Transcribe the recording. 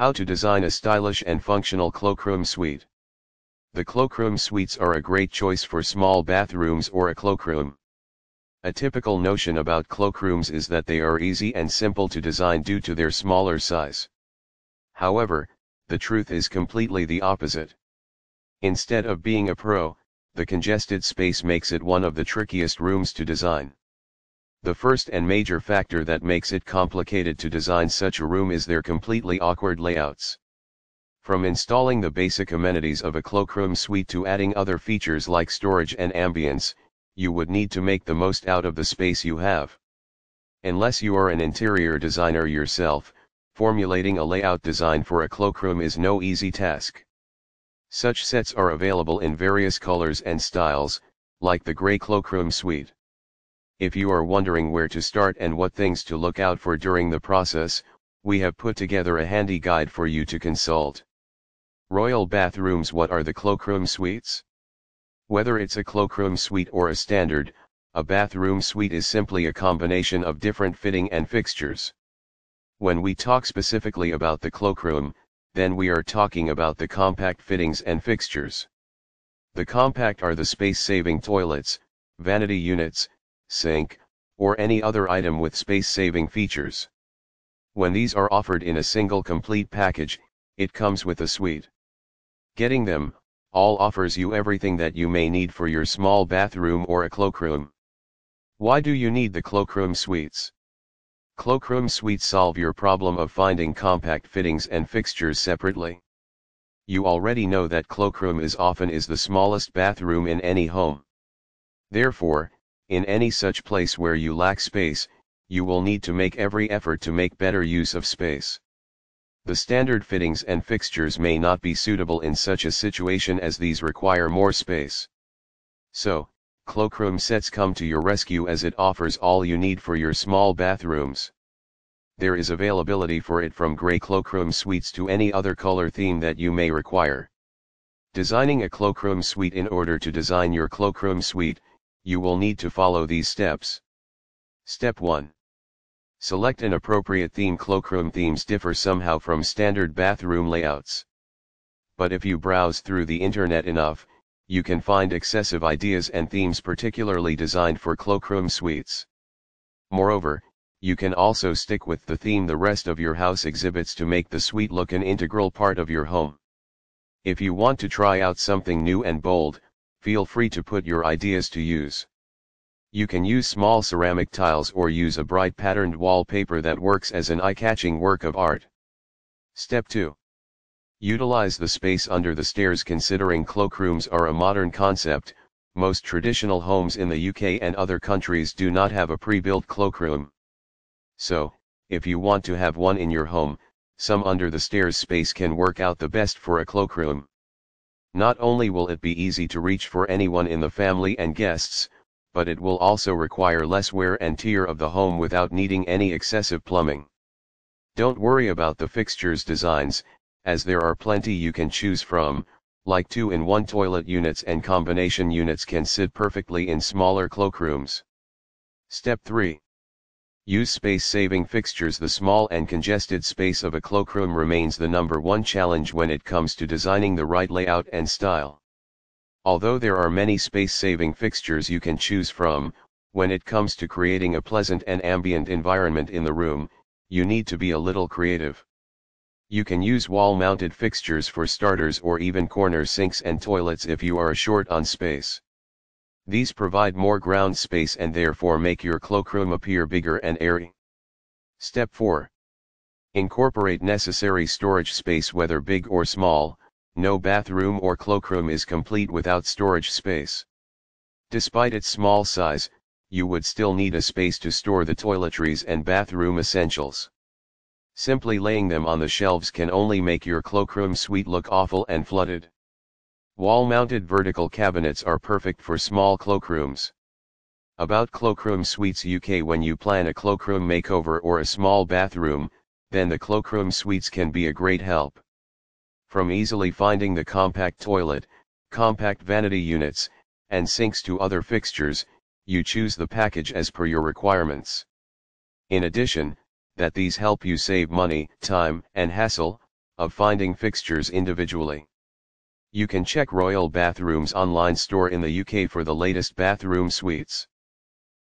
How to design a stylish and functional cloakroom suite. The cloakroom suites are a great choice for small bathrooms or a cloakroom. A typical notion about cloakrooms is that they are easy and simple to design due to their smaller size. However, the truth is completely the opposite. Instead of being a pro, the congested space makes it one of the trickiest rooms to design. The first and major factor that makes it complicated to design such a room is their completely awkward layouts. From installing the basic amenities of a cloakroom suite to adding other features like storage and ambience, you would need to make the most out of the space you have. Unless you are an interior designer yourself, formulating a layout design for a cloakroom is no easy task. Such sets are available in various colors and styles, like the gray cloakroom suite. If you are wondering where to start and what things to look out for during the process, we have put together a handy guide for you to consult. Royal Bathrooms What are the cloakroom suites? Whether it's a cloakroom suite or a standard, a bathroom suite is simply a combination of different fitting and fixtures. When we talk specifically about the cloakroom, then we are talking about the compact fittings and fixtures. The compact are the space-saving toilets, vanity units, sink, or any other item with space-saving features. When these are offered in a single complete package, it comes with a suite. Getting them, all offers you everything that you may need for your small bathroom or a cloakroom. Why do you need the cloakroom suites? Cloakroom suites solve your problem of finding compact fittings and fixtures separately. You already know that cloakroom is often is the smallest bathroom in any home. Therefore, in any such place where you lack space, you will need to make every effort to make better use of space. The standard fittings and fixtures may not be suitable in such a situation as these require more space. So, Cloakroom sets come to your rescue as it offers all you need for your small bathrooms. There is availability for it from gray cloakroom suites to any other color theme that you may require. Designing a cloakroom suite In order to design your cloakroom suite, you will need to follow these steps. Step 1. Select an appropriate theme Cloakroom themes differ somehow from standard bathroom layouts. But if you browse through the internet enough, you can find excessive ideas and themes particularly designed for cloakroom suites. Moreover, you can also stick with the theme the rest of your house exhibits to make the suite look an integral part of your home. If you want to try out something new and bold, feel free to put your ideas to use. You can use small ceramic tiles or use a bright patterned wallpaper that works as an eye-catching work of art. Step 2. Utilize the space under the stairs considering cloakrooms are a modern concept, most traditional homes in the UK and other countries do not have a pre-built cloakroom. So, if you want to have one in your home, some under the stairs space can work out the best for a cloakroom. Not only will it be easy to reach for anyone in the family and guests, but it will also require less wear and tear of the home without needing any excessive plumbing. Don't worry about the fixtures designs, as there are plenty you can choose from, like 2-in-1 toilet units and combination units can sit perfectly in smaller cloakrooms. Step 3. Use space-saving fixtures The small and congested space of a cloakroom remains the number one challenge when it comes to designing the right layout and style. Although there are many space-saving fixtures you can choose from, when it comes to creating a pleasant and ambient environment in the room, you need to be a little creative. You can use wall-mounted fixtures for starters or even corner sinks and toilets if you are short on space. These provide more ground space and therefore make your cloakroom appear bigger and airy. Step 4. Incorporate necessary storage space whether big or small, no bathroom or cloakroom is complete without storage space. Despite its small size, you would still need a space to store the toiletries and bathroom essentials. Simply laying them on the shelves can only make your cloakroom suite look awful and flooded. Wall-mounted vertical cabinets are perfect for small cloakrooms. About Cloakroom Suites UK When you plan a cloakroom makeover or a small bathroom, then the Cloakroom Suites can be a great help. From easily finding the compact toilet, compact vanity units, and sinks to other fixtures, you choose the package as per your requirements. In addition, that these help you save money, time, and hassle, of finding fixtures individually. You can check Royal Bathrooms online store in the UK for the latest bathroom suites.